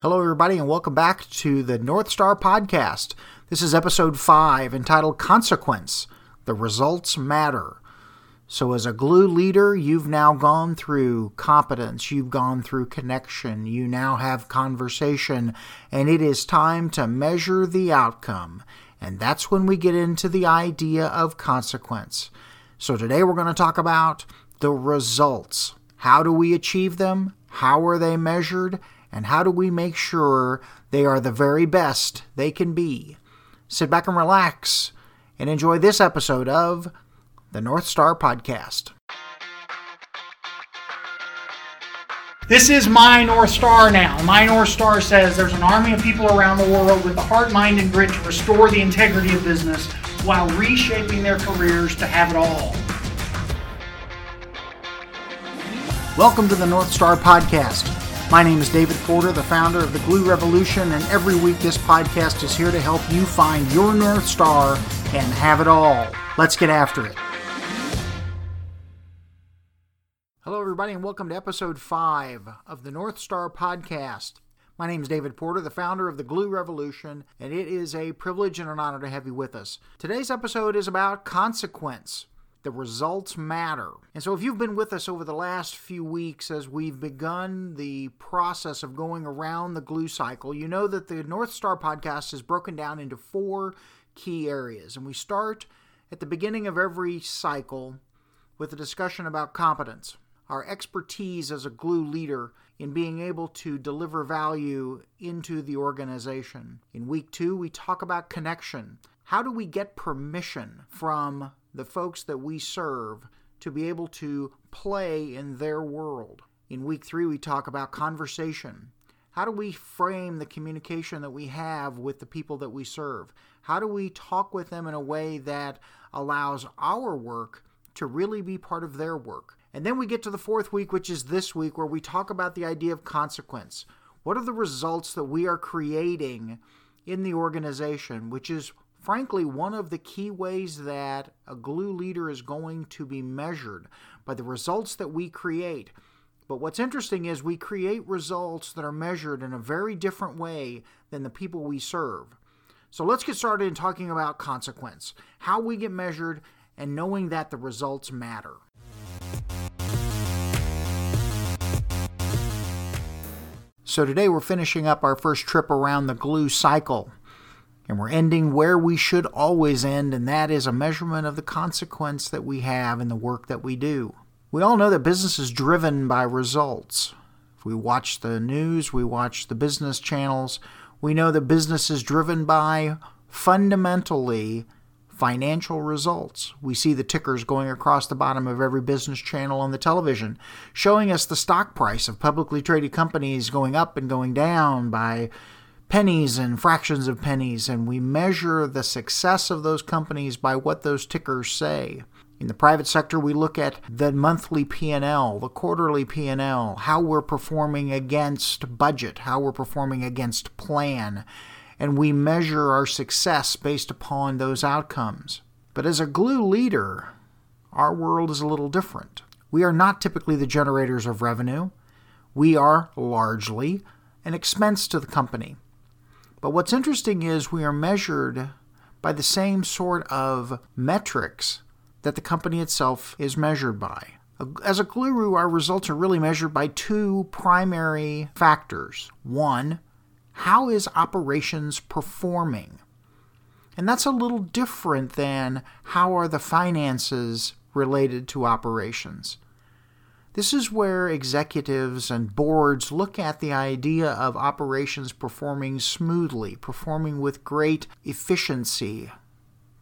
Hello, everybody, and welcome back to the North Star Podcast. This is episode five entitled Consequence The Results Matter. So, as a glue leader, you've now gone through competence, you've gone through connection, you now have conversation, and it is time to measure the outcome. And that's when we get into the idea of consequence. So, today we're going to talk about the results. How do we achieve them? How are they measured? And how do we make sure they are the very best they can be? Sit back and relax and enjoy this episode of the North Star Podcast. This is my North Star now. My North Star says there's an army of people around the world with the heart, mind, and grit to restore the integrity of business while reshaping their careers to have it all. Welcome to the North Star Podcast. My name is David Porter, the founder of the Glue Revolution, and every week this podcast is here to help you find your North Star and have it all. Let's get after it. Hello, everybody, and welcome to episode 5 of the North Star Podcast. My name is David Porter, the founder of the Glue Revolution, and it is a privilege and an honor to have you with us. Today's episode is about consequence. The results matter. And so, if you've been with us over the last few weeks as we've begun the process of going around the glue cycle, you know that the North Star podcast is broken down into four key areas. And we start at the beginning of every cycle with a discussion about competence, our expertise as a glue leader in being able to deliver value into the organization. In week two, we talk about connection. How do we get permission from the folks that we serve to be able to play in their world. In week three, we talk about conversation. How do we frame the communication that we have with the people that we serve? How do we talk with them in a way that allows our work to really be part of their work? And then we get to the fourth week, which is this week, where we talk about the idea of consequence. What are the results that we are creating in the organization, which is frankly, one of the key ways that a glue leader is going to be measured by the results that we create. But what's interesting is we create results that are measured in a very different way than the people we serve. So let's get started in talking about consequence, how we get measured, and knowing that the results matter. So today we're finishing up our first trip around the glue cycle. And we're ending where we should always end, and that is a measurement of the consequence that we have in the work that we do. We all know that business is driven by results. If we watch the news, we watch the business channels, we know that business is driven by fundamentally financial results. We see the tickers going across the bottom of every business channel on the television, showing us the stock price of publicly traded companies going up and going down by pennies and fractions of pennies, and we measure the success of those companies by what those tickers say. In the private sector, we look at the monthly P&L, the quarterly P&L, how we're performing against budget, how we're performing against plan, and we measure our success based upon those outcomes. But as a glue leader, our world is a little different. We are not typically the generators of revenue. We are largely an expense to the company. But what's interesting is we are measured by the same sort of metrics that the company itself is measured by. As a guru, our results are really measured by two primary factors. One, how is operations performing? And that's a little different than how are the finances related to operations. This is where executives and boards look at the idea of operations performing smoothly, performing with great efficiency,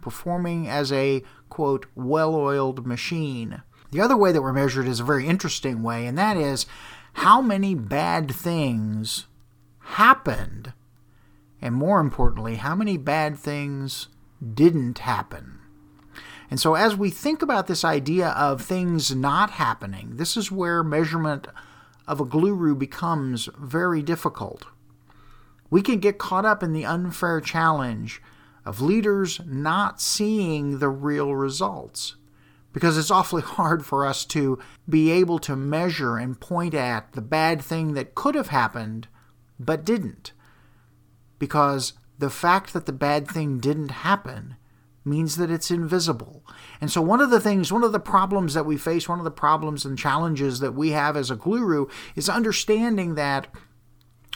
performing as a, quote, well oiled machine. The other way that we're measured is a very interesting way, and that is how many bad things happened, and more importantly, how many bad things didn't happen. And so, as we think about this idea of things not happening, this is where measurement of a guru becomes very difficult. We can get caught up in the unfair challenge of leaders not seeing the real results because it's awfully hard for us to be able to measure and point at the bad thing that could have happened but didn't. Because the fact that the bad thing didn't happen means that it's invisible. And so, one of the things, one of the problems that we face, one of the problems and challenges that we have as a guru is understanding that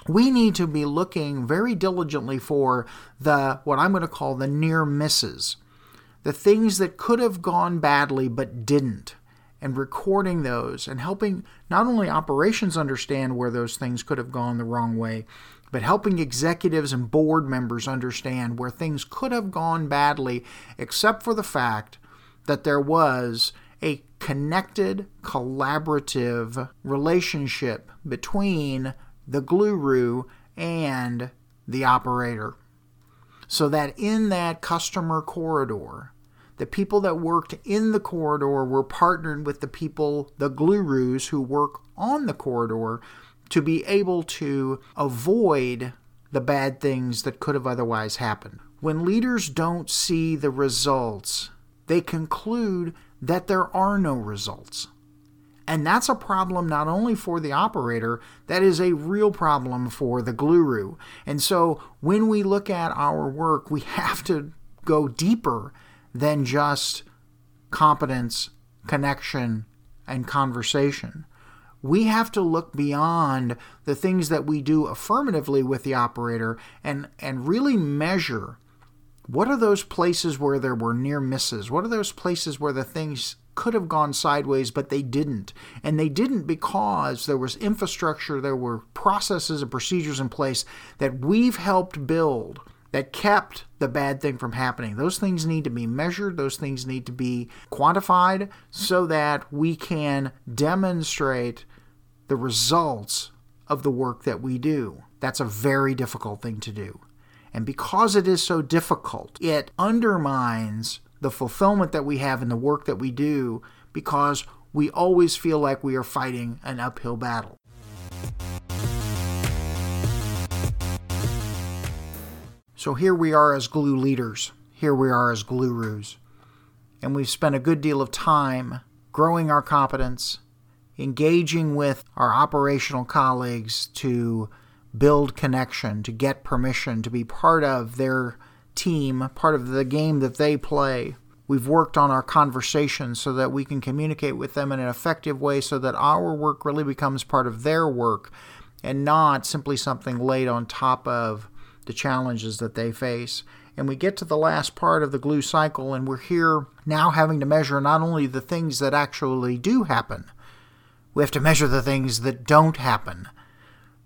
we need to be looking very diligently for the what I'm going to call the near misses, the things that could have gone badly but didn't, and recording those and helping not only operations understand where those things could have gone the wrong way, but helping executives and board members understand where things could have gone badly, except for the fact that there was a connected, collaborative relationship between the guru and the operator. So that in that customer corridor, the people that worked in the corridor were partnered with the people, the gurus who work on the corridor, to be able to avoid the bad things that could have otherwise happened. When leaders don't see the results, they conclude that there are no results. And that's a problem not only for the operator, that is a real problem for the guru. And so when we look at our work, we have to go deeper than just competence, connection, and conversation we have to look beyond the things that we do affirmatively with the operator and, and really measure what are those places where there were near misses? What are those places where the things could have gone sideways, but they didn't? And they didn't because there was infrastructure, there were processes and procedures in place that we've helped build that kept the bad thing from happening. Those things need to be measured, those things need to be quantified so that we can demonstrate the results of the work that we do. That's a very difficult thing to do. And because it is so difficult, it undermines the fulfillment that we have in the work that we do because we always feel like we are fighting an uphill battle. So here we are as glue leaders. Here we are as gurus. And we've spent a good deal of time growing our competence, engaging with our operational colleagues to build connection, to get permission, to be part of their team, part of the game that they play. We've worked on our conversations so that we can communicate with them in an effective way so that our work really becomes part of their work and not simply something laid on top of the challenges that they face. And we get to the last part of the glue cycle, and we're here now having to measure not only the things that actually do happen, we have to measure the things that don't happen.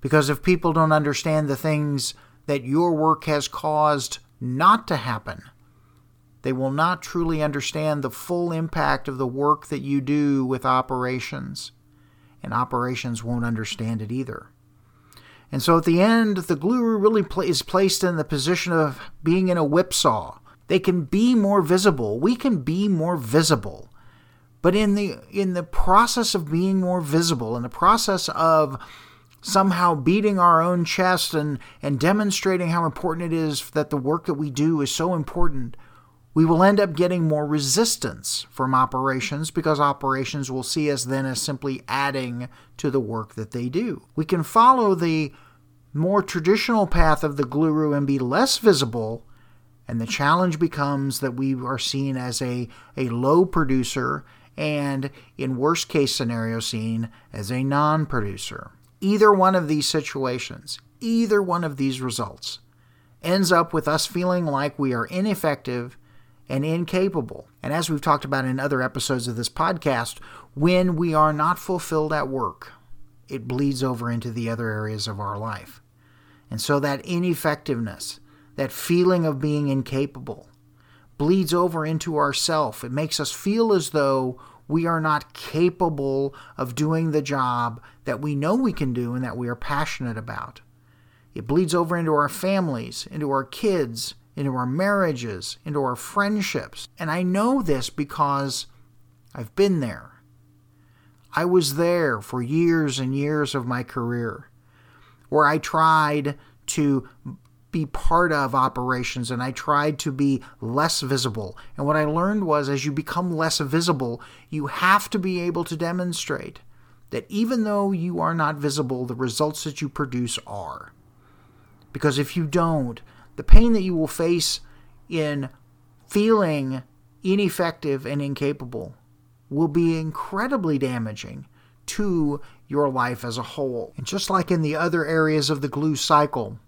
Because if people don't understand the things that your work has caused not to happen, they will not truly understand the full impact of the work that you do with operations, and operations won't understand it either. And so at the end, the glue really pl- is placed in the position of being in a whipsaw. They can be more visible. We can be more visible. But in the in the process of being more visible, in the process of somehow beating our own chest and, and demonstrating how important it is that the work that we do is so important, we will end up getting more resistance from operations because operations will see us then as simply adding to the work that they do. We can follow the more traditional path of the guru and be less visible, and the challenge becomes that we are seen as a, a low producer and, in worst case scenario, seen as a non producer. Either one of these situations, either one of these results, ends up with us feeling like we are ineffective and incapable. And as we've talked about in other episodes of this podcast, when we are not fulfilled at work, it bleeds over into the other areas of our life. And so that ineffectiveness, that feeling of being incapable, bleeds over into ourself. It makes us feel as though we are not capable of doing the job that we know we can do and that we are passionate about. It bleeds over into our families, into our kids, into our marriages, into our friendships. And I know this because I've been there. I was there for years and years of my career where I tried to be part of operations and I tried to be less visible. And what I learned was as you become less visible, you have to be able to demonstrate that even though you are not visible, the results that you produce are. Because if you don't, the pain that you will face in feeling ineffective and incapable will be incredibly damaging to your life as a whole. And just like in the other areas of the glue cycle,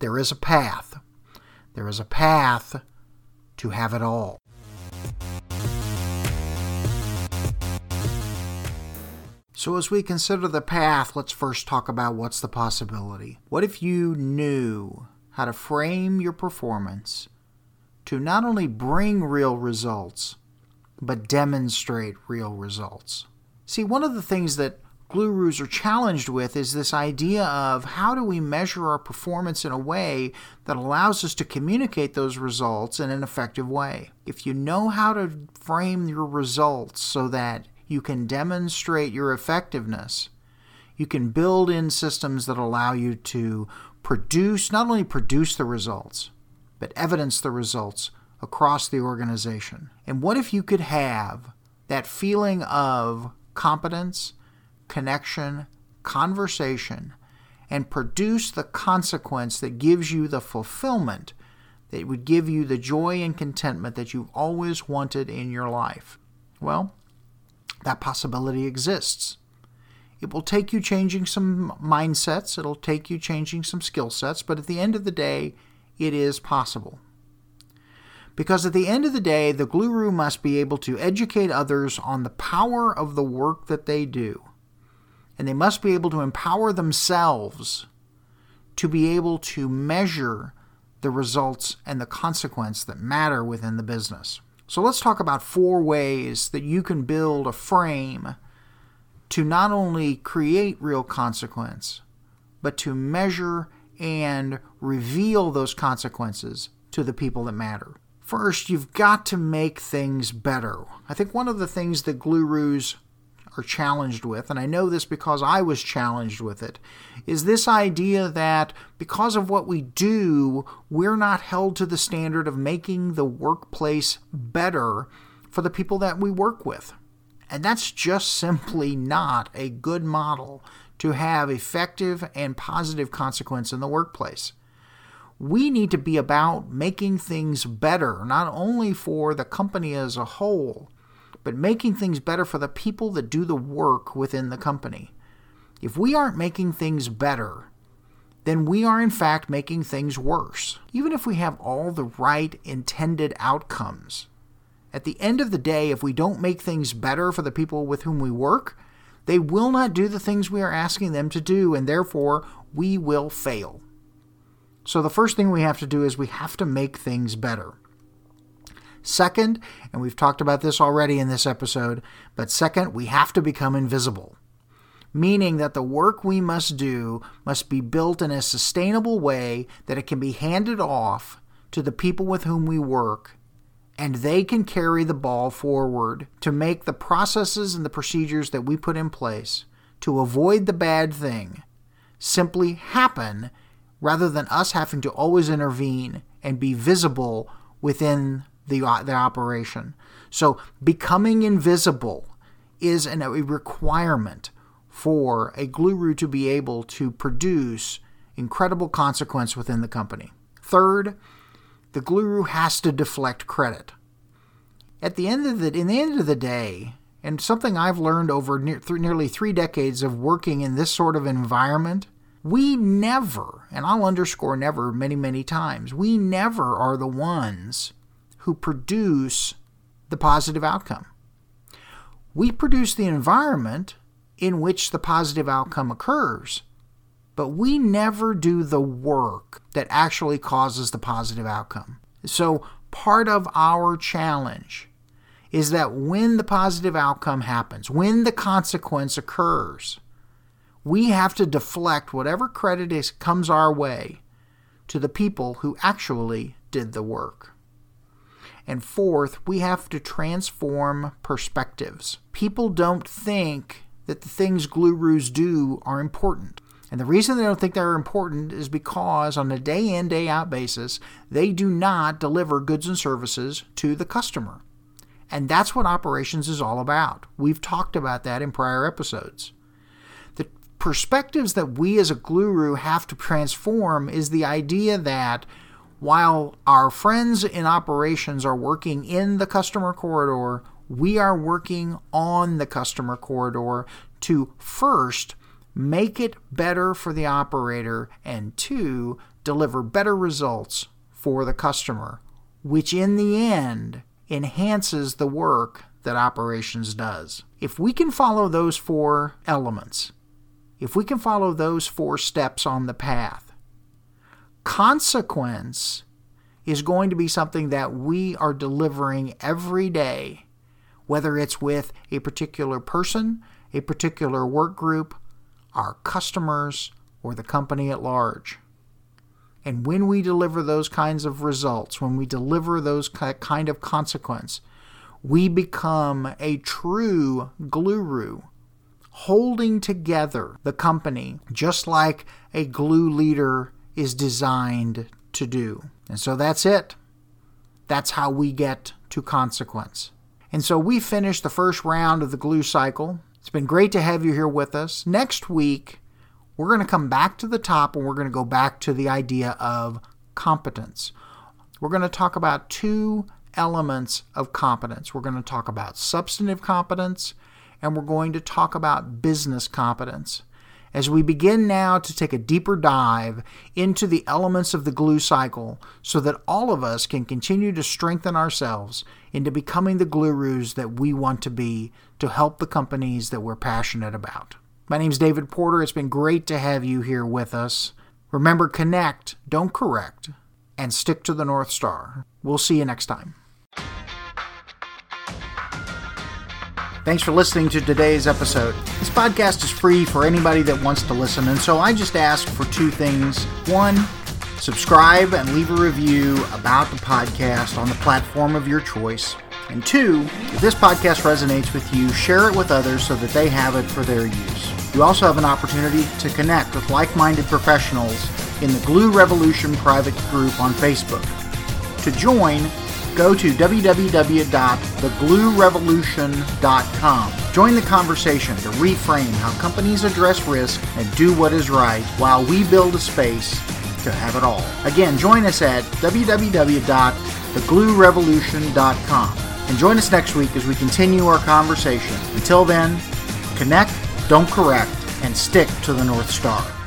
there is a path. There is a path to have it all. So, as we consider the path, let's first talk about what's the possibility. What if you knew how to frame your performance to not only bring real results, but demonstrate real results? See, one of the things that gurus are challenged with is this idea of how do we measure our performance in a way that allows us to communicate those results in an effective way. If you know how to frame your results so that you can demonstrate your effectiveness. You can build in systems that allow you to produce, not only produce the results, but evidence the results across the organization. And what if you could have that feeling of competence, connection, conversation, and produce the consequence that gives you the fulfillment that would give you the joy and contentment that you've always wanted in your life? Well, that possibility exists. It will take you changing some mindsets, it'll take you changing some skill sets, but at the end of the day, it is possible. Because at the end of the day, the guru must be able to educate others on the power of the work that they do. And they must be able to empower themselves to be able to measure the results and the consequence that matter within the business. So let's talk about four ways that you can build a frame to not only create real consequence, but to measure and reveal those consequences to the people that matter. First, you've got to make things better. I think one of the things that gurus challenged with, and I know this because I was challenged with it, is this idea that because of what we do, we're not held to the standard of making the workplace better for the people that we work with. And that's just simply not a good model to have effective and positive consequence in the workplace. We need to be about making things better, not only for the company as a whole, but making things better for the people that do the work within the company. If we aren't making things better, then we are in fact making things worse. Even if we have all the right intended outcomes, at the end of the day, if we don't make things better for the people with whom we work, they will not do the things we are asking them to do, and therefore we will fail. So, the first thing we have to do is we have to make things better. Second, and we've talked about this already in this episode, but second, we have to become invisible. Meaning that the work we must do must be built in a sustainable way that it can be handed off to the people with whom we work and they can carry the ball forward to make the processes and the procedures that we put in place to avoid the bad thing simply happen rather than us having to always intervene and be visible within the, uh, the operation. So becoming invisible is an, a requirement for a guru to be able to produce incredible consequence within the company. Third, the guru has to deflect credit. At the end of the in the end of the day, and something I've learned over th- nearly three decades of working in this sort of environment, we never, and I'll underscore never many, many times, we never are the ones who produce the positive outcome. We produce the environment in which the positive outcome occurs, but we never do the work that actually causes the positive outcome. So, part of our challenge is that when the positive outcome happens, when the consequence occurs, we have to deflect whatever credit is, comes our way to the people who actually did the work. And fourth, we have to transform perspectives. People don't think that the things gurus do are important. And the reason they don't think they're important is because on a day in, day out basis, they do not deliver goods and services to the customer. And that's what operations is all about. We've talked about that in prior episodes. The perspectives that we as a guru have to transform is the idea that while our friends in operations are working in the customer corridor, we are working on the customer corridor to first make it better for the operator and two, deliver better results for the customer, which in the end enhances the work that operations does. If we can follow those four elements, if we can follow those four steps on the path, consequence is going to be something that we are delivering every day, whether it's with a particular person, a particular work group, our customers, or the company at large. And when we deliver those kinds of results, when we deliver those kind of consequence, we become a true guru, holding together the company just like a glue leader is designed to do. And so that's it. That's how we get to consequence. And so we finished the first round of the glue cycle. It's been great to have you here with us. Next week, we're going to come back to the top and we're going to go back to the idea of competence. We're going to talk about two elements of competence. We're going to talk about substantive competence and we're going to talk about business competence. As we begin now to take a deeper dive into the elements of the glue cycle so that all of us can continue to strengthen ourselves into becoming the gurus that we want to be to help the companies that we're passionate about. My name is David Porter. It's been great to have you here with us. Remember, connect, don't correct, and stick to the North Star. We'll see you next time. Thanks for listening to today's episode. This podcast is free for anybody that wants to listen, and so I just ask for two things. One, subscribe and leave a review about the podcast on the platform of your choice. And two, if this podcast resonates with you, share it with others so that they have it for their use. You also have an opportunity to connect with like minded professionals in the Glue Revolution private group on Facebook. To join, go to www.thegluerevolution.com. Join the conversation to reframe how companies address risk and do what is right while we build a space to have it all. Again, join us at www.thegluerevolution.com. And join us next week as we continue our conversation. Until then, connect, don't correct, and stick to the North Star.